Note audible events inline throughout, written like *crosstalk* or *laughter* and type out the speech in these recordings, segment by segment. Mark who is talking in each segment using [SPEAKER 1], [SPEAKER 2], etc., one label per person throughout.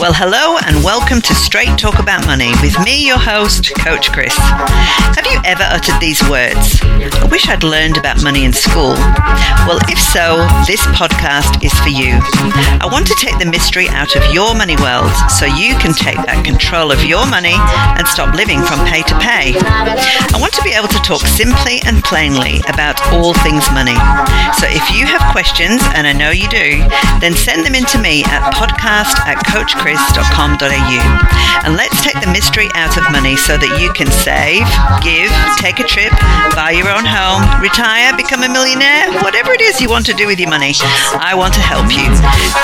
[SPEAKER 1] Well, hello and welcome to Straight Talk About Money with me, your host, Coach Chris. Have you ever uttered these words? I wish I'd learned about money in school. Well, if so, this podcast is for you. I want to take the mystery out of your money world so you can take back control of your money and stop living from pay to pay. I want to be able to talk simply and plainly about all things money. So if you have questions, and I know you do, then send them in to me at podcast at coachchris.com.au. And let's take the mystery out of money so that you can save, give, take a trip, buy your own home, retire, become a millionaire, whatever it is you want to do with your money. I want to help you.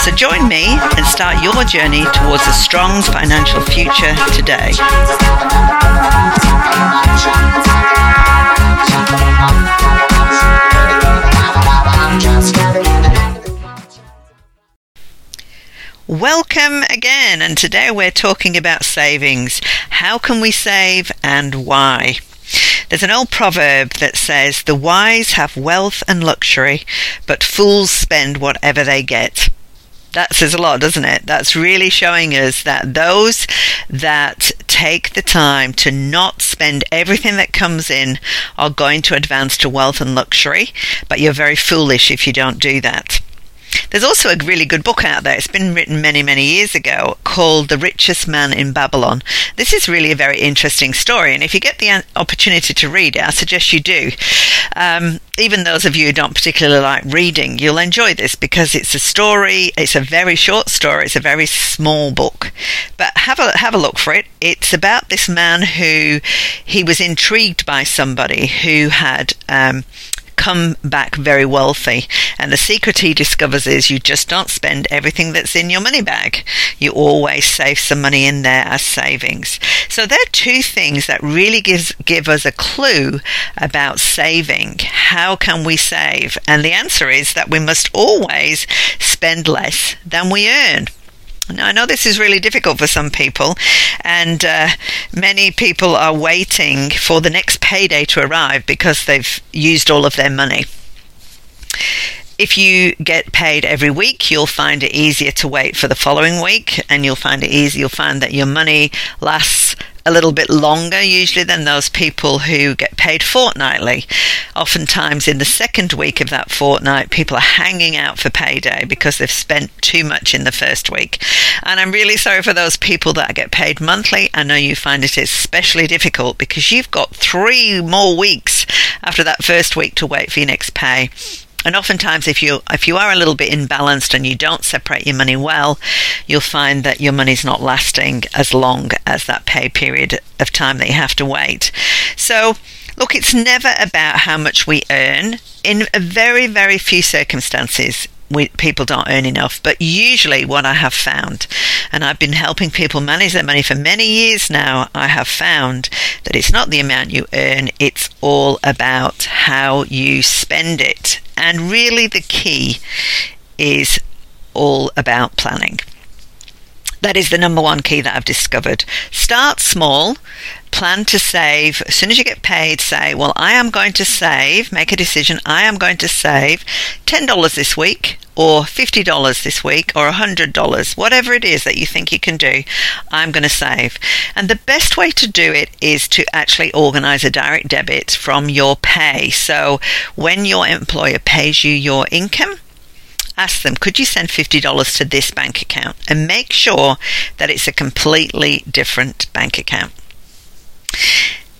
[SPEAKER 1] So join me and start your journey towards a strong financial future today. Welcome again, and today we're talking about savings. How can we save and why? There's an old proverb that says, The wise have wealth and luxury, but fools spend whatever they get. That says a lot, doesn't it? That's really showing us that those that take the time to not spend everything that comes in are going to advance to wealth and luxury, but you're very foolish if you don't do that. There's also a really good book out there. It's been written many, many years ago called The Richest Man in Babylon. This is really a very interesting story, and if you get the opportunity to read it, I suggest you do. Um, even those of you who don't particularly like reading, you'll enjoy this because it's a story. It's a very short story. It's a very small book, but have a have a look for it. It's about this man who he was intrigued by somebody who had um, come back very wealthy. And the secret he discovers is you just don't spend everything that's in your money bag. You always save some money in there as savings. So there are two things that really gives, give us a clue about saving. How can we save? And the answer is that we must always spend less than we earn. Now, I know this is really difficult for some people, and uh, many people are waiting for the next payday to arrive because they've used all of their money. If you get paid every week, you'll find it easier to wait for the following week, and you'll find it easy. You'll find that your money lasts a little bit longer usually than those people who get paid fortnightly. Oftentimes, in the second week of that fortnight, people are hanging out for payday because they've spent too much in the first week. And I'm really sorry for those people that get paid monthly. I know you find it especially difficult because you've got three more weeks after that first week to wait for your next pay. And oftentimes, if you if you are a little bit imbalanced and you don't separate your money well, you'll find that your money's not lasting as long as that pay period of time that you have to wait. So, look, it's never about how much we earn. In very very few circumstances, we, people don't earn enough. But usually, what I have found, and I've been helping people manage their money for many years now, I have found that it's not the amount you earn, it's all about how you spend it. And really, the key is all about planning. That is the number one key that I've discovered. Start small, plan to save. As soon as you get paid, say, Well, I am going to save, make a decision. I am going to save $10 this week, or $50 this week, or $100, whatever it is that you think you can do, I'm going to save. And the best way to do it is to actually organize a direct debit from your pay. So when your employer pays you your income, ask them, could you send $50 to this bank account? And make sure that it's a completely different bank account.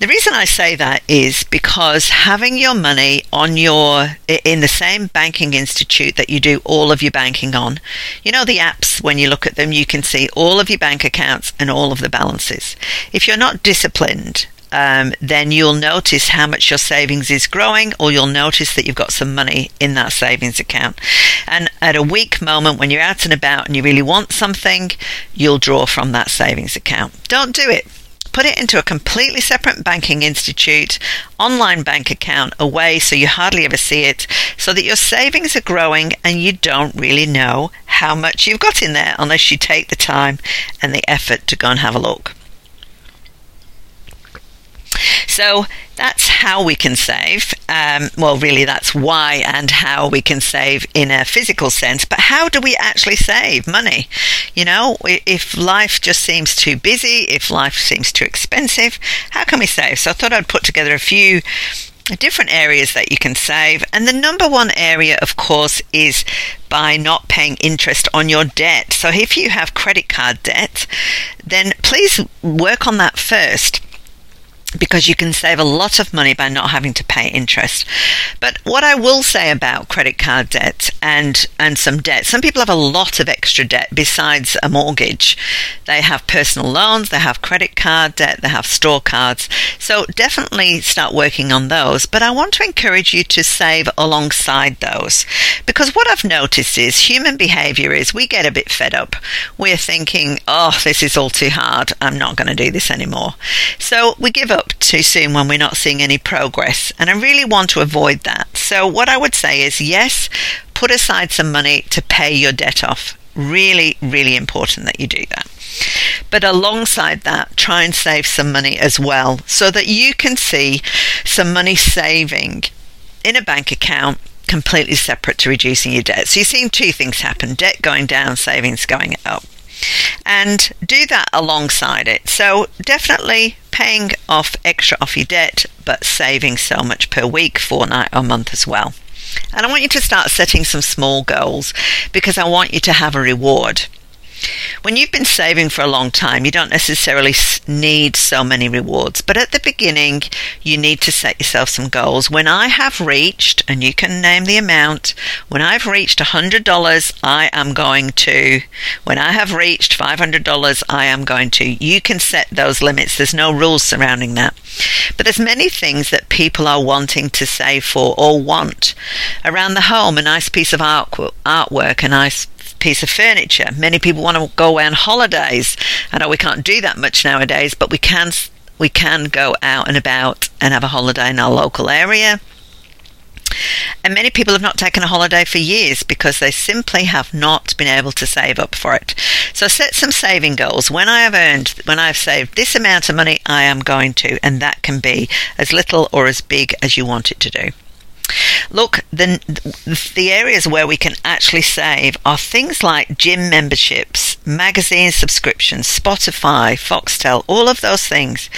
[SPEAKER 1] The reason I say that is because having your money on your in the same banking institute that you do all of your banking on, you know the apps when you look at them you can see all of your bank accounts and all of the balances. If you're not disciplined um, then you'll notice how much your savings is growing, or you'll notice that you've got some money in that savings account. And at a weak moment when you're out and about and you really want something, you'll draw from that savings account. Don't do it. Put it into a completely separate banking institute, online bank account away so you hardly ever see it, so that your savings are growing and you don't really know how much you've got in there unless you take the time and the effort to go and have a look. So that's how we can save. Um, well, really, that's why and how we can save in a physical sense. But how do we actually save money? You know, if life just seems too busy, if life seems too expensive, how can we save? So I thought I'd put together a few different areas that you can save. And the number one area, of course, is by not paying interest on your debt. So if you have credit card debt, then please work on that first because you can save a lot of money by not having to pay interest. But what I will say about credit card debt and and some debt, some people have a lot of extra debt besides a mortgage. They have personal loans, they have credit card debt, they have store cards. So definitely start working on those, but I want to encourage you to save alongside those. Because what I've noticed is human behavior is we get a bit fed up. We're thinking, "Oh, this is all too hard. I'm not going to do this anymore." So we give up too soon when we're not seeing any progress. And I really want to avoid that. So, what I would say is yes, put aside some money to pay your debt off. Really, really important that you do that. But alongside that, try and save some money as well so that you can see some money saving in a bank account completely separate to reducing your debt. So you're seeing two things happen debt going down, savings going up and do that alongside it. So definitely paying off extra off your debt, but saving so much per week, fortnight, or month as well. And I want you to start setting some small goals because I want you to have a reward. When you've been saving for a long time, you don't necessarily need so many rewards, but at the beginning, you need to set yourself some goals. When I have reached, and you can name the amount, when I've reached $100, I am going to, when I have reached $500, I am going to. You can set those limits. There's no rules surrounding that. But there's many things that people are wanting to save for or want. Around the home, a nice piece of art, artwork, a nice piece of furniture. Many people want to go away on holidays. I know we can't do that much nowadays, but we can we can go out and about and have a holiday in our local area. And many people have not taken a holiday for years because they simply have not been able to save up for it. So set some saving goals. When I have earned, when I have saved this amount of money, I am going to, and that can be as little or as big as you want it to do. Look, the, the areas where we can actually save are things like gym memberships, magazine subscriptions, Spotify, Foxtel, all of those things.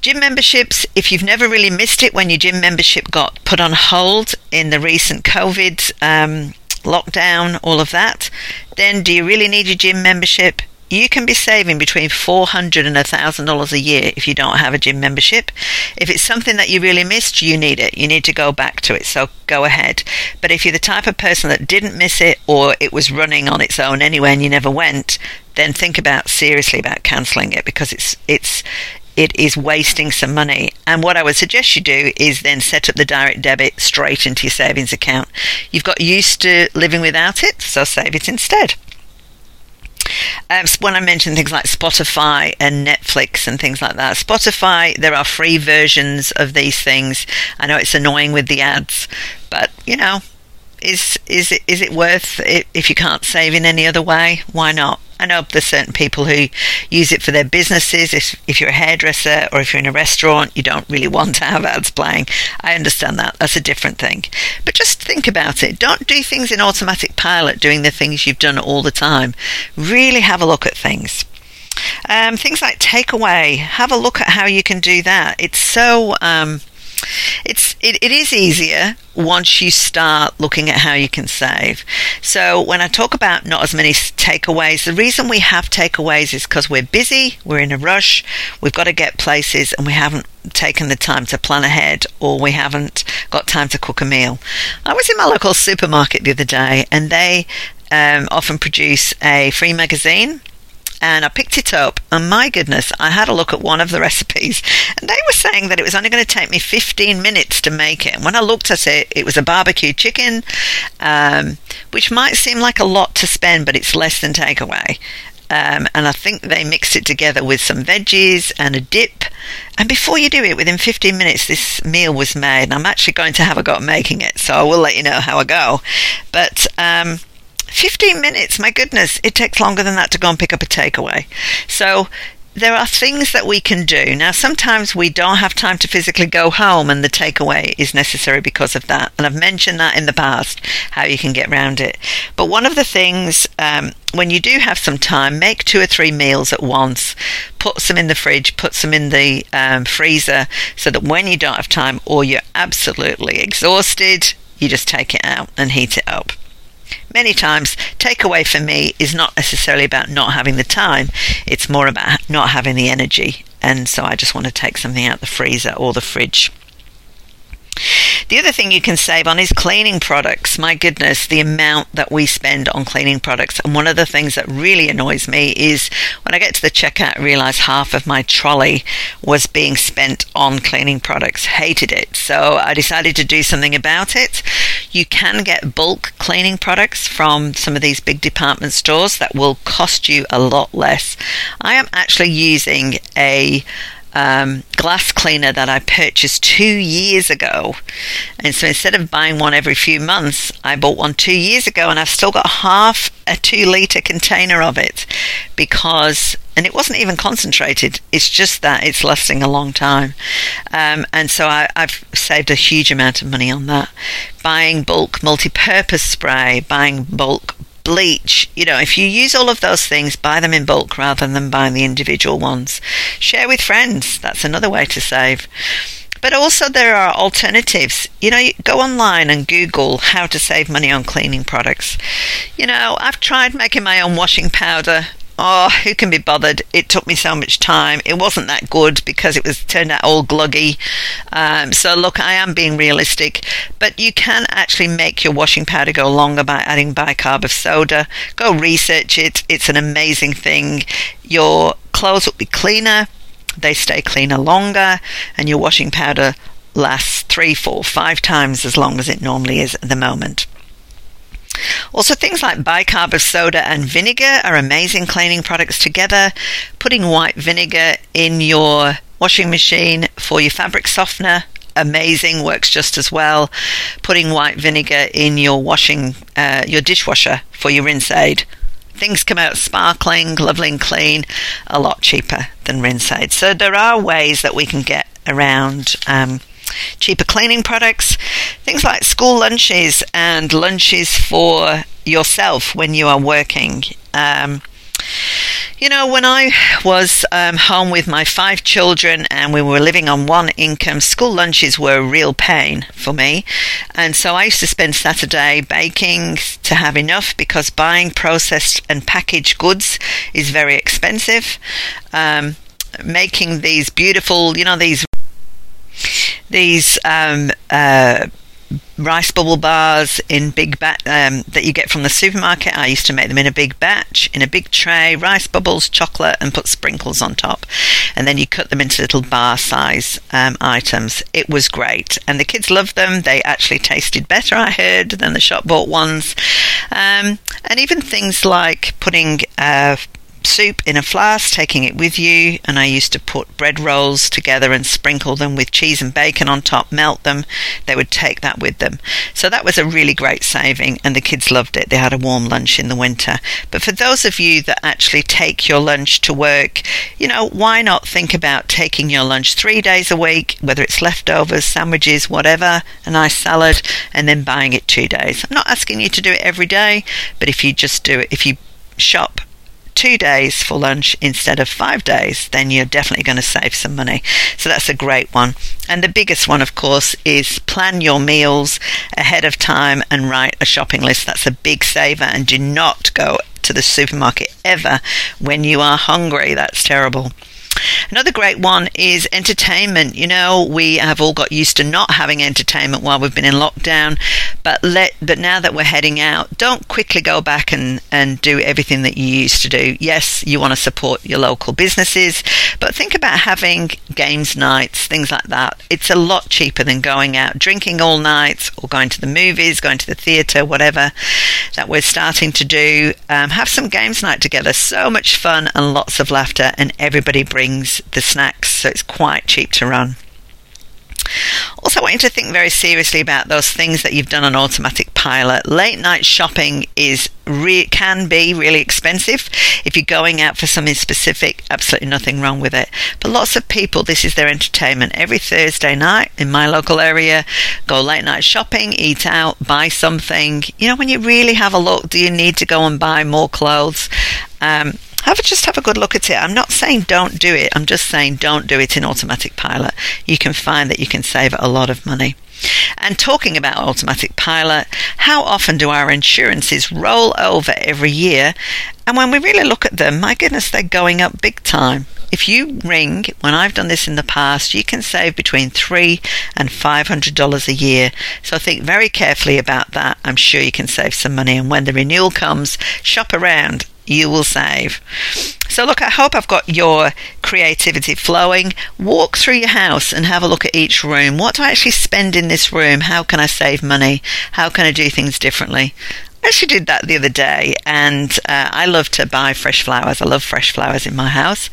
[SPEAKER 1] Gym memberships, if you've never really missed it when your gym membership got put on hold in the recent COVID um, lockdown, all of that, then do you really need your gym membership? You can be saving between 400 and $1,000 a year if you don't have a gym membership. If it's something that you really missed, you need it. You need to go back to it. So go ahead. But if you're the type of person that didn't miss it or it was running on its own anyway and you never went, then think about seriously about cancelling it because it's it's it is wasting some money. And what I would suggest you do is then set up the direct debit straight into your savings account. You've got used to living without it, so save it instead. Um, when I mentioned things like Spotify and Netflix and things like that, Spotify, there are free versions of these things. I know it's annoying with the ads, but you know, is is it is it worth it if you can't save in any other way? Why not? I know there's certain people who use it for their businesses. If, if you're a hairdresser or if you're in a restaurant, you don't really *laughs* want to have ads playing. I understand that. That's a different thing. But just think about it. Don't do things in automatic pilot, doing the things you've done all the time. Really have a look at things. Um, things like takeaway, have a look at how you can do that. It's so. Um, it's it, it is easier once you start looking at how you can save. So when I talk about not as many takeaways, the reason we have takeaways is because we're busy, we're in a rush, we've got to get places, and we haven't taken the time to plan ahead, or we haven't got time to cook a meal. I was in my local supermarket the other day, and they um, often produce a free magazine and I picked it up, and my goodness, I had a look at one of the recipes, and they were saying that it was only going to take me 15 minutes to make it. And when I looked at it, it was a barbecue chicken, um, which might seem like a lot to spend, but it's less than takeaway. Um, and I think they mixed it together with some veggies and a dip. And before you do it, within 15 minutes, this meal was made. And I'm actually going to have a go at making it, so I will let you know how I go. But um, 15 minutes, my goodness, it takes longer than that to go and pick up a takeaway. So there are things that we can do. Now, sometimes we don't have time to physically go home, and the takeaway is necessary because of that. And I've mentioned that in the past, how you can get around it. But one of the things, um, when you do have some time, make two or three meals at once. Put some in the fridge, put some in the um, freezer, so that when you don't have time or you're absolutely exhausted, you just take it out and heat it up many times takeaway for me is not necessarily about not having the time. It's more about not having the energy. And so i just want to take something out the freezer or the fridge the other thing you can save on is cleaning products. My goodness, the amount that we spend on cleaning products. And one of the things that really annoys me is when I get to the checkout, I realize half of my trolley was being spent on cleaning products. Hated it. So I decided to do something about it. You can get bulk cleaning products from some of these big department stores that will cost you a lot less. I am actually using a um, glass cleaner that I purchased two years ago. And so instead of buying one every few months, I bought one two years ago and I've still got half a two litre container of it because, and it wasn't even concentrated, it's just that it's lasting a long time. Um, and so I, I've saved a huge amount of money on that. Buying bulk multi purpose spray, buying bulk bleach. You know, if you use all of those things, buy them in bulk rather than buying the individual ones. Share with friends. That's another way to save. But also, there are alternatives. You know, go online and Google how to save money on cleaning products. You know, I've tried making my own washing powder oh, who can be bothered? It took me so much time. It wasn't that good because it was turned out all gluggy. Um, so look, I am being realistic, but you can actually make your washing powder go longer by adding bicarb of soda. Go research it. It's an amazing thing. Your clothes will be cleaner. They stay cleaner longer, and your washing powder lasts three, four, five times as long as it normally is at the moment. Also, things like bicarb of soda and vinegar are amazing cleaning products together. Putting white vinegar in your washing machine for your fabric softener amazing works just as well. Putting white vinegar in your washing uh, your dishwasher for your rinse aid. Things come out sparkling lovely and clean a lot cheaper than rinse aid. So there are ways that we can get around um, cheaper cleaning products, things like school lunches and lunches for yourself when you are working. Um, you know, when I was um, home with my five children and we were living on one income, school lunches were a real pain for me. And so I used to spend Saturday baking to have enough because buying processed and packaged goods is very expensive. Um, making these beautiful, you know, these these um, uh, rice bubble bars in big bat um, that you get from the supermarket. I used to make them in a big batch, in a big tray, rice bubbles, chocolate, and put sprinkles on top. And then you cut them into little bar size um, items. It was great, and the kids loved them. They actually tasted better, I heard, than the shop bought ones. Um, and even things like putting uh, soup in a flask, taking it with you. And I used to put bread rolls together and sprinkle them with cheese and bacon on top, melt them. They would take that with them. So that was a really great saving, and the kids loved it. They had a warm lunch in the winter. But for those of you that actually take your lunch to work, you know, why not think about taking your lunch three days a week, whether it's leftovers, sandwiches, whatever, a nice salad, and then buying it two days? I'm not asking you to do it every day, but if you just do it, if you shop two days for lunch instead of five days, then you're definitely going to save some money. So that's a great one. And the biggest one, of course, is plan your meals ahead of time and write a shopping list. That's a big saver. And do not go to the supermarket ever when you are hungry. That's terrible. Another great one is entertainment. You know, we have all got used to not having entertainment while we've been in lockdown, but let but now that we're heading out, don't quickly go back and, and do everything that you used to do. Yes, you want to support your local businesses, but think about having games nights, things like that. It's a lot cheaper than going out drinking all night or going to the movies, going to the theatre, whatever that we're starting to do. Um, have some games night together. So much fun and lots of laughter, and everybody brings the snacks, so it's quite cheap to run. Also, I want you to think very seriously about those things that you've done on automatic pilot. Late night shopping is re- can be really expensive if you're going out for something specific. Absolutely nothing wrong with it. But lots of people, this is their entertainment. Every Thursday night in my local area, go late night shopping, eat out, buy something. You know, when you really have a look, do you need to go and buy more clothes? Um, have a, just have a good look at it. I'm not saying don't do it. I'm just saying don't do it in automatic pilot. You can find that you can save a lot of money. And talking about automatic pilot, how often do our insurances roll over every year? And when we really look at them, my goodness, they're going up big time. If you ring, when I've done this in the past, you can save between three and five hundred dollars a year. So think very carefully about that. I'm sure you can save some money. And when the renewal comes, shop around you will save. So, look, I hope I've got your creativity flowing. Walk through your house and have a look at each room. What do I actually spend in this room? How can I save money? How can I do things differently? I actually did that the other day, and uh, I love to buy fresh flowers. I love fresh flowers in my house.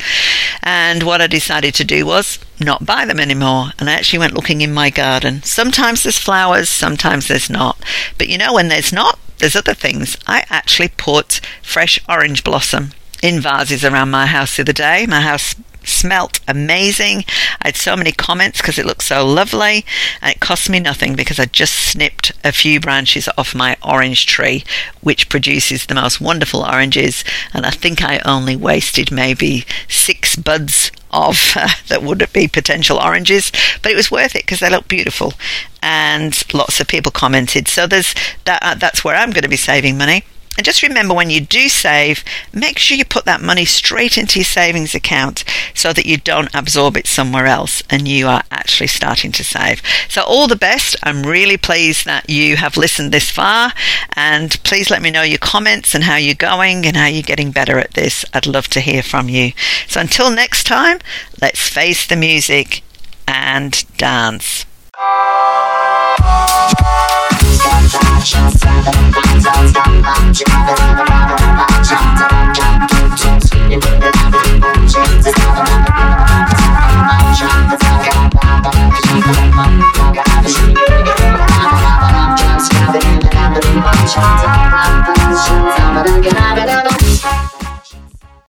[SPEAKER 1] And what I decided to do was not buy them anymore. And I actually went looking in my garden. Sometimes there's flowers, sometimes there's not. But you know, when there's not, there's other things. I actually put fresh orange blossom in vases around my house the other day. My house smelt amazing. I had so many comments because it looked so lovely, and it cost me nothing because I just snipped a few branches off my orange tree, which produces the most wonderful oranges. And I think I only wasted maybe six buds of *laughs* uh, that would be potential oranges, but it was worth it because they look beautiful, and lots of people commented. So there's that. Uh, that's where I'm going to be saving money. And just remember when you do save, make sure you put that money straight into your savings account so that you don't absorb it somewhere else and you are actually starting to save. So, all the best. I'm really pleased that you have listened this far. And please let me know your comments and how you're going and how you're getting better at this. I'd love to hear from you. So, until next time, let's face the music and dance.
[SPEAKER 2] Get out of